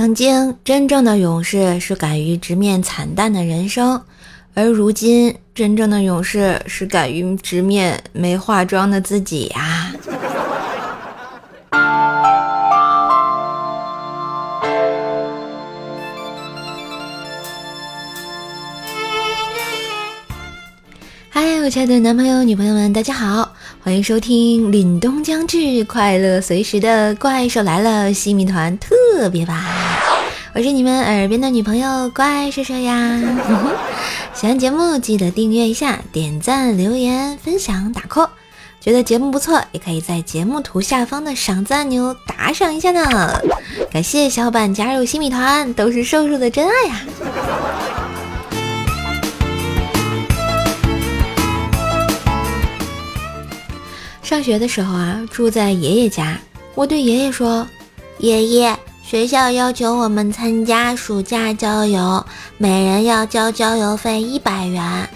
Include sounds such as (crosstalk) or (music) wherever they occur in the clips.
曾经，真正的勇士是敢于直面惨淡的人生，而如今，真正的勇士是敢于直面没化妆的自己呀。亲爱的男朋友、女朋友们，大家好，欢迎收听《凛冬将至，快乐随时》的怪兽来了西米团特别版。我是你们耳边的女朋友怪兽兽呀。(laughs) 喜欢节目记得订阅一下，点赞、留言、分享、打 call。觉得节目不错，也可以在节目图下方的赏赞按钮打赏一下呢。感谢小伙伴加入西米团，都是瘦瘦的真爱呀。上学的时候啊，住在爷爷家。我对爷爷说：“爷爷，学校要求我们参加暑假郊游，每人要交郊游费一百元。”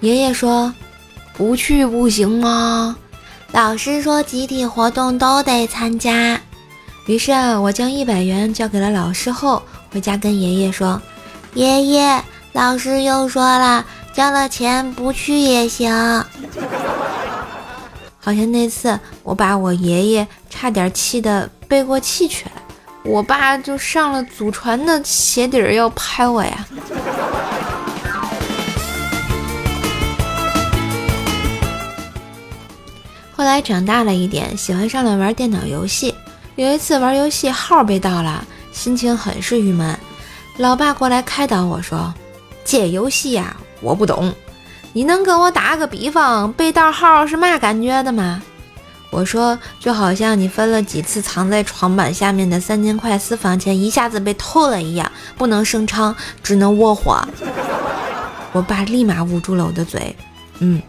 爷爷说：“不去不行吗？”老师说：“集体活动都得参加。”于是啊，我将一百元交给了老师后，回家跟爷爷说：“爷爷，老师又说了，交了钱不去也行。”好像那次我把我爷爷差点气得背过气去了，我爸就上了祖传的鞋底儿要拍我呀。后来长大了一点，喜欢上了玩电脑游戏。有一次玩游戏号被盗了，心情很是郁闷。老爸过来开导我说：“这游戏呀，我不懂。”你能跟我打个比方，被盗号是嘛感觉的吗？我说，就好像你分了几次藏在床板下面的三千块私房钱一下子被偷了一样，不能声昌，只能窝火。(laughs) 我爸立马捂住了我的嘴，嗯，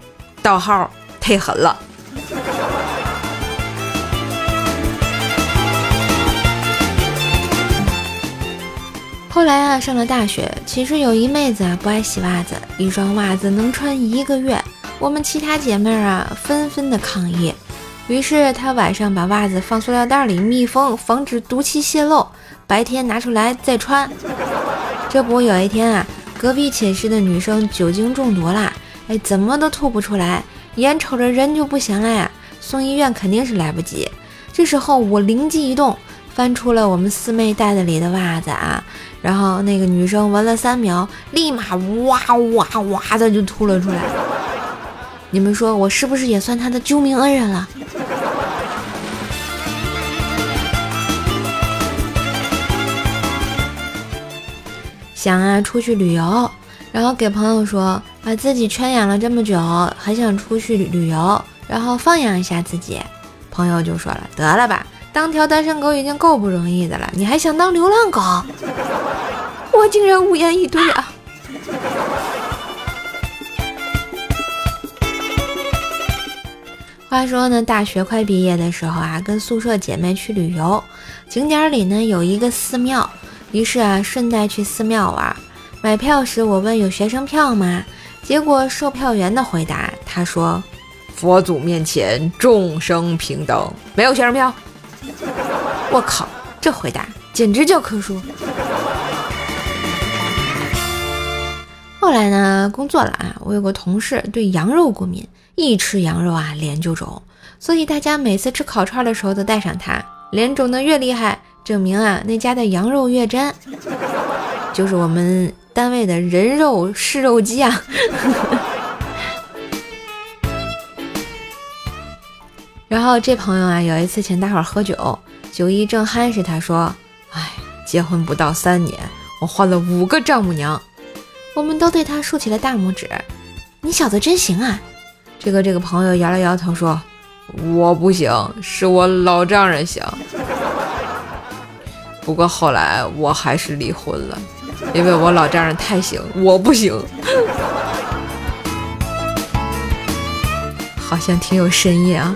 盗号太狠了。后来啊，上了大学，寝室有一妹子啊不爱洗袜子，一双袜子能穿一个月。我们其他姐妹啊纷纷的抗议，于是她晚上把袜子放塑料袋里密封，防止毒气泄漏，白天拿出来再穿。这不，有一天啊，隔壁寝室的女生酒精中毒啦，哎，怎么都吐不出来，眼瞅着人就不行了呀，送医院肯定是来不及。这时候我灵机一动。翻出了我们四妹袋子里的袜子啊，然后那个女生闻了三秒，立马哇哇哇的就吐了出来。你们说我是不是也算她的救命恩人了？想啊，出去旅游，然后给朋友说，把自己圈养了这么久，很想出去旅游，然后放养一下自己。朋友就说了，得了吧。当条单身狗已经够不容易的了，你还想当流浪狗？(laughs) 我竟然无言以对啊！(laughs) 话说呢，大学快毕业的时候啊，跟宿舍姐妹去旅游，景点里呢有一个寺庙，于是啊顺带去寺庙玩。买票时我问有学生票吗？结果售票员的回答，他说：“佛祖面前众生平等，没有学生票。” (laughs) 我靠，这回答简直教科书。后来呢，工作了啊，我有个同事对羊肉过敏，一吃羊肉啊脸就肿，所以大家每次吃烤串的时候都带上它，脸肿的越厉害，证明啊那家的羊肉越真，(laughs) 就是我们单位的人肉试肉机啊。然后这朋友啊，有一次请大伙儿喝酒，酒意正酣时，他说：“哎，结婚不到三年，我换了五个丈母娘。”我们都对他竖起了大拇指。你小子真行啊！这个这个朋友摇了摇头说：“我不行，是我老丈人行。(laughs) 不过后来我还是离婚了，因为我老丈人太行，我不行。(laughs) 好像挺有深意啊。”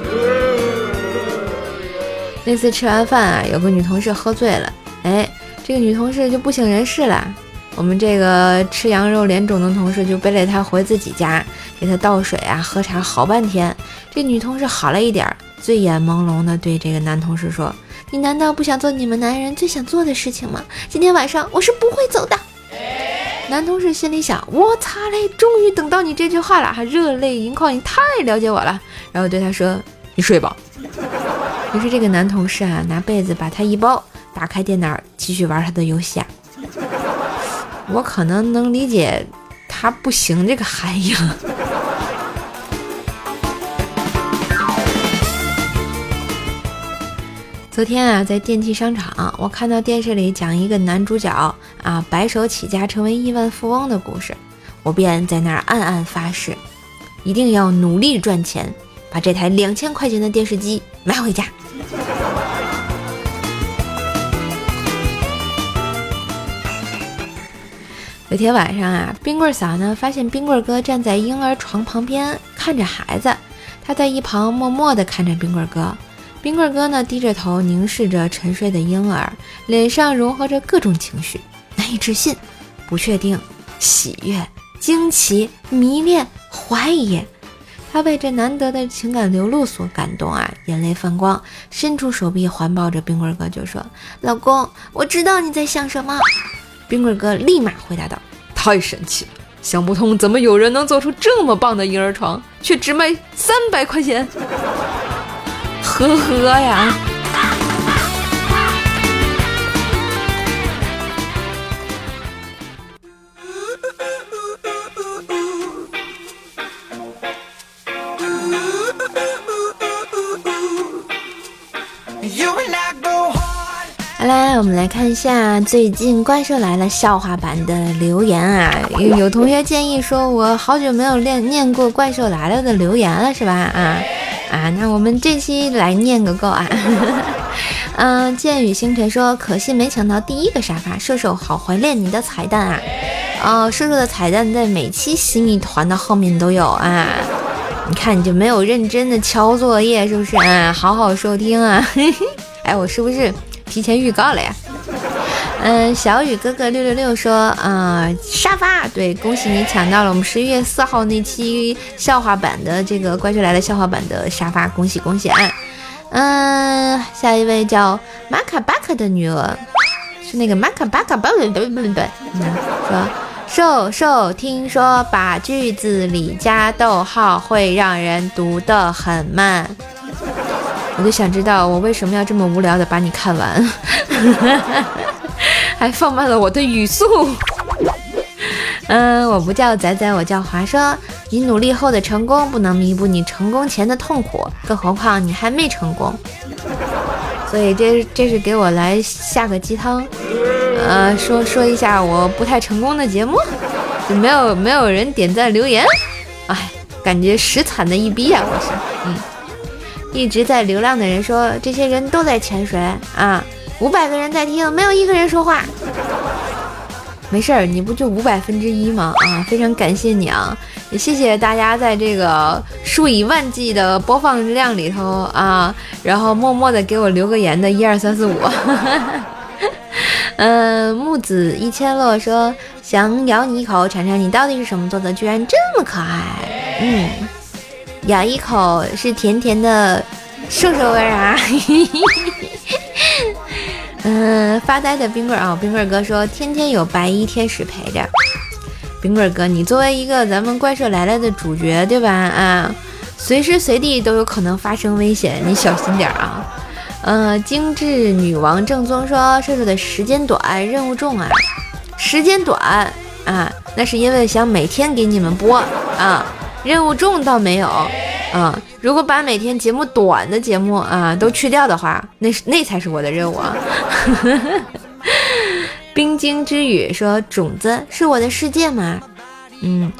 那次吃完饭啊，有个女同事喝醉了，哎，这个女同事就不省人事了。我们这个吃羊肉脸肿的同事就背着她回自己家，给她倒水啊，喝茶好半天。这女同事好了一点，醉眼朦胧的对这个男同事说：“你难道不想做你们男人最想做的事情吗？今天晚上我是不会走的。男同事心里想：我擦嘞，终于等到你这句话了，还热泪盈眶，你太了解我了。然后对他说：“你睡吧。”于是这个男同事啊，拿被子把他一包，打开电脑继续玩他的游戏啊。我可能能理解他不行这个含义。昨天啊，在电器商场，我看到电视里讲一个男主角啊白手起家成为亿万富翁的故事，我便在那儿暗暗发誓，一定要努力赚钱，把这台两千块钱的电视机买回家。有天晚上啊，冰棍嫂呢发现冰棍哥站在婴儿床旁边看着孩子，她在一旁默默地看着冰棍哥。冰棍哥呢，低着头凝视着沉睡的婴儿，脸上融合着各种情绪：难以置信、不确定、喜悦、惊奇、迷恋、怀疑。他被这难得的情感流露所感动啊，眼泪泛光，伸出手臂环抱着冰棍哥，就说：“老公，我知道你在想什么。”冰棍哥立马回答道：“太神奇了，想不通怎么有人能做出这么棒的婴儿床，却只卖三百块钱。”呵呵呀！来，我们来看一下最近《怪兽来了》笑话版的留言啊！有有同学建议说，我好久没有念念过《怪兽来了》的留言了，是吧？啊！啊，那我们这期来念个够啊！嗯，(laughs) 剑雨星辰说，可惜没抢到第一个沙发。射手好怀念你的彩蛋啊！哦，射手的彩蛋在每期新米团的后面都有啊！你看你就没有认真的敲作业是不是啊？好好收听啊！(laughs) 哎，我是不是提前预告了呀？嗯，小雨哥哥六六六说，啊，沙发，对，恭喜你抢到了我们十一月四号那期笑话版的这个怪兽来了笑话版的沙发，恭喜恭喜啊！嗯，下一位叫马卡巴卡的女儿，是那个马卡巴卡，不对不对不对，嗯，说瘦瘦，听说把句子里加逗号会让人读得很慢，我就想知道我为什么要这么无聊的把你看完。(laughs) 还放慢了我的语速。嗯，我不叫仔仔，我叫华生，你努力后的成功不能弥补你成功前的痛苦，更何况你还没成功。所以这这是给我来下个鸡汤，呃，说说一下我不太成功的节目，就没有没有人点赞留言，哎，感觉实惨的一逼呀！我是，嗯，一直在流浪的人说，这些人都在潜水啊。五百个人在听，没有一个人说话。没事儿，你不就五百分之一吗？啊，非常感谢你啊！也谢谢大家在这个数以万计的播放量里头啊，然后默默的给我留个言的一二三四五。嗯，(laughs) 木子一千落说想咬你一口，尝尝你到底是什么做的，居然这么可爱。嗯，咬一口是甜甜的瘦瘦味儿啊。(laughs) 嗯，发呆的冰棍儿啊，冰棍儿哥说天天有白衣天使陪着。冰棍儿哥，你作为一个咱们怪兽来了的主角，对吧？啊，随时随地都有可能发生危险，你小心点儿啊。嗯，精致女王正宗说射手的时间短，任务重啊。时间短啊，那是因为想每天给你们播啊。任务重倒没有。啊，如果把每天节目短的节目啊都去掉的话，那是那才是我的任务啊！(laughs) 冰晶之语说：“种子是我的世界吗？”嗯，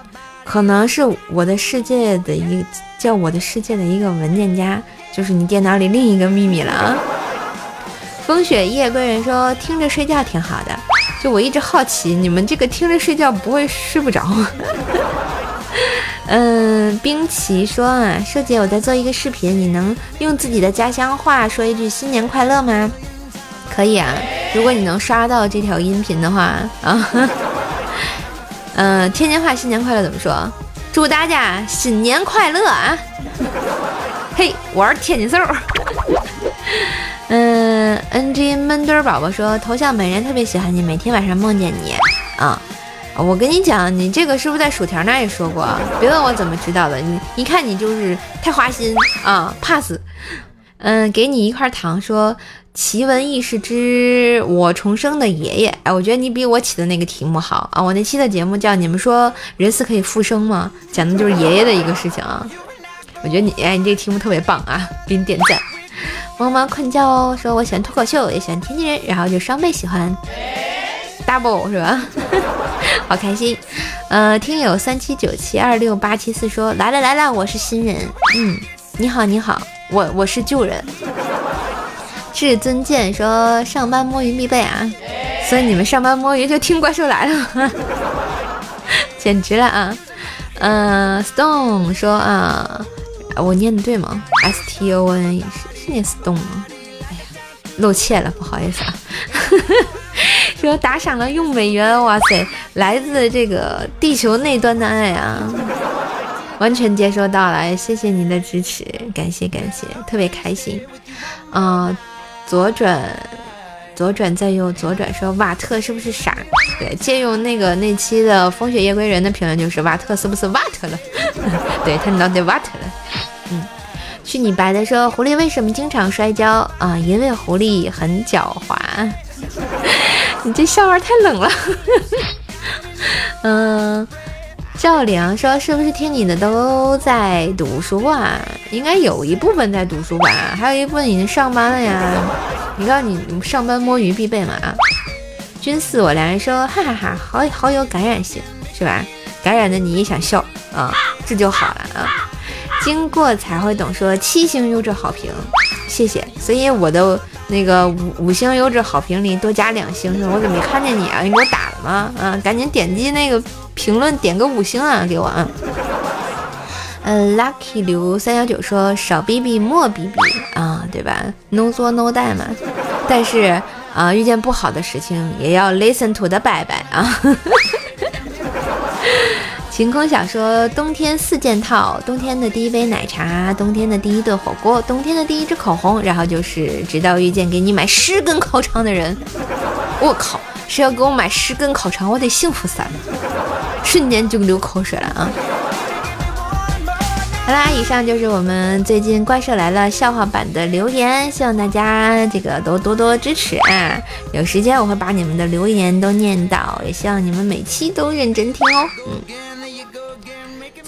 可能是我的世界的一个叫我的世界的一个文件夹，就是你电脑里另一个秘密了啊！风雪夜归人说：“听着睡觉挺好的。”就我一直好奇，你们这个听着睡觉不会睡不着？嗯，冰淇说啊，瘦姐，我在做一个视频，你能用自己的家乡话说一句新年快乐吗？可以啊，如果你能刷到这条音频的话啊。嗯，天津话新年快乐怎么说？祝大家新年快乐啊！嘿，我是天津瘦。嗯。NG 闷墩宝宝说头像本人特别喜欢你，每天晚上梦见你啊。我跟你讲，你这个是不是在薯条那也说过？别问我怎么知道的，你一看你就是太花心啊，怕死。嗯，给你一块糖，说奇闻异事之我重生的爷爷。哎，我觉得你比我起的那个题目好啊。我那期的节目叫你们说人死可以复生吗？讲的就是爷爷的一个事情啊。我觉得你哎，你这个题目特别棒啊，给你点赞。猫猫困觉哦说我喜欢脱口秀，也喜欢天津人，然后就双倍喜欢。Double 是吧？(laughs) 好开心。呃，听友三七九七二六八七四说来了来了，我是新人。嗯，你好你好，我我是旧人。至尊剑说上班摸鱼必备啊，所以你们上班摸鱼就听怪兽来了，(laughs) 简直了啊。嗯，stone 说啊，我念的对吗？s t o n 是是念 stone 吗？哎呀，露怯了，不好意思啊。说打赏了用美元，哇塞，来自这个地球那端的爱啊，完全接收到了，谢谢您的支持，感谢感谢，特别开心啊！左转，左转再右，左转说瓦特是不是傻？对，借用那个那期的风雪夜归人的评论就是瓦特是不是瓦特了？(laughs) 对他脑袋瓦特了。嗯，去你白的说狐狸为什么经常摔跤啊？因为狐狸很狡猾。你这笑话太冷了。(laughs) 嗯，赵良说是不是听你的都在读书啊？应该有一部分在读书吧，还有一部分已经上班了呀。你告诉你，上班摸鱼必备嘛啊？君四我两人说哈哈哈，好好有感染性是吧？感染的你也想笑啊，这就好了啊。经过才会懂说七星优质好评，谢谢。所以我的。那个五五星优质好评里多加两星，是我怎么没看见你啊？你给我打了吗？啊，赶紧点击那个评论点个五星啊，给我啊。嗯，Lucky 刘三幺九说少逼逼莫逼逼啊，对吧？No 作 No die 嘛。但是啊，遇见不好的事情也要 listen to 的拜拜啊。晴空小说：冬天四件套，冬天的第一杯奶茶，冬天的第一顿火锅，冬天的第一支口红，然后就是直到遇见给你买十根烤肠的人。(laughs) 我靠，谁要给我买十根烤肠，我得幸福死了，瞬间就流口水了啊！好啦，以上就是我们最近《怪兽来了》笑话版的留言，希望大家这个都多多支持啊！有时间我会把你们的留言都念到，也希望你们每期都认真听哦。嗯。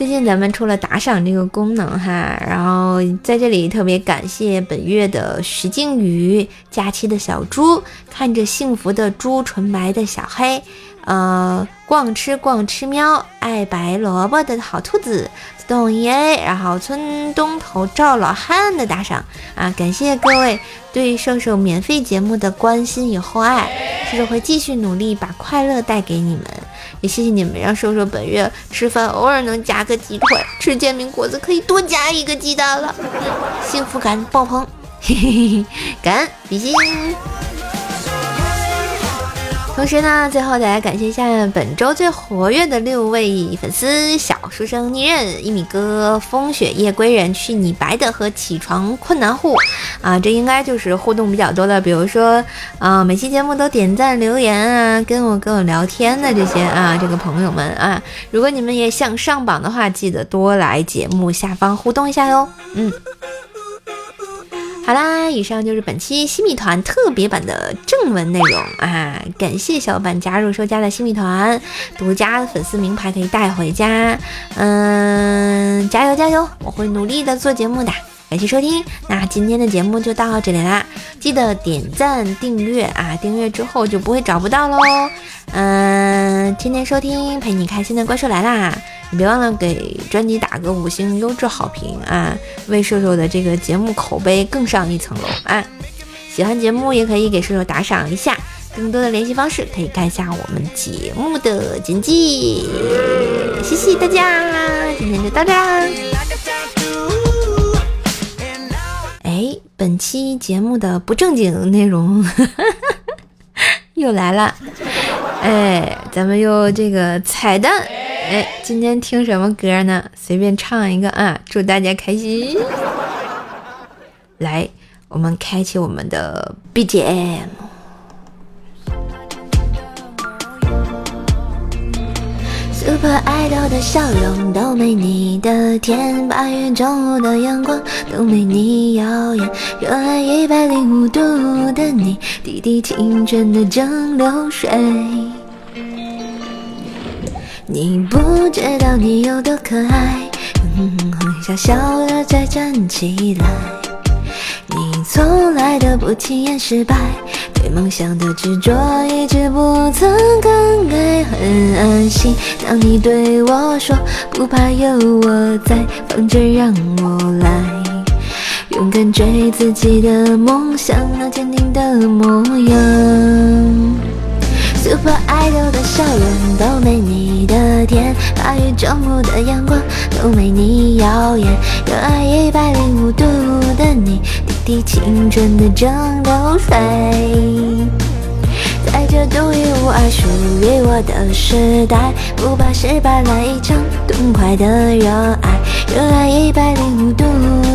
最近咱们出了打赏这个功能哈，然后在这里特别感谢本月的徐静宇、假期的小猪、看着幸福的猪、纯白的小黑。呃，逛吃逛吃喵，爱白萝卜的好兔子，stone a，然后村东头赵老汉的打赏啊，感谢各位对瘦瘦免费节目的关心与厚爱，瘦瘦会继续努力把快乐带给你们，也谢谢你们让瘦瘦本月吃饭偶尔能夹个鸡腿，吃煎饼果子可以多夹一个鸡蛋了，幸福感爆棚，(laughs) 嘿嘿嘿，感恩比心。同时呢，最后再来感谢一下本周最活跃的六位粉丝：小书生逆刃、一米哥、风雪夜归人、去你白的和起床困难户啊，这应该就是互动比较多的，比如说啊，每期节目都点赞留言啊，跟我跟我聊天的这些啊，这个朋友们啊，如果你们也想上榜的话，记得多来节目下方互动一下哟，嗯。好啦，以上就是本期新米团特别版的正文内容啊！感谢小伙伴加入收家的新米团，独家粉丝名牌可以带回家。嗯，加油加油，我会努力的做节目的。感谢收听，那今天的节目就到这里啦，记得点赞订阅啊！订阅之后就不会找不到喽。嗯，天天收听陪你开心的怪兽来啦！你别忘了给专辑打个五星优质好评啊，为瘦瘦的这个节目口碑更上一层楼啊！喜欢节目也可以给瘦瘦打赏一下，更多的联系方式可以看一下我们节目的简介。谢谢大家，今天就到这啦。哎，本期节目的不正经内容 (laughs) 又来了，哎，咱们又这个彩蛋。哎，今天听什么歌呢？随便唱一个啊，祝大家开心。(laughs) 来，我们开启我们的 BGM。Super Idol 的笑容都没你的甜，八月中午的阳光都没你耀眼，热爱一百零五度的你，滴滴青春的蒸馏水。你不知道你有多可爱，笑笑了再站起来。你从来都不轻言失败，对梦想的执着一直不曾更改。很安心，当你对我说不怕有我在，放着让我来，勇敢追自己的梦想，那坚定的模样。Super Idol 的笑容都没你天，八月中午的阳光都没你耀眼，热爱一百零五度的你，滴滴青春的蒸馏水，在这独一无二属于我的时代，不怕失败，来一场痛快的热爱，热爱一百零五度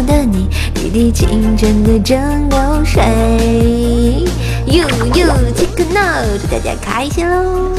的你，滴滴青春的蒸馏水。哟哟，切克闹，祝大家开心喽！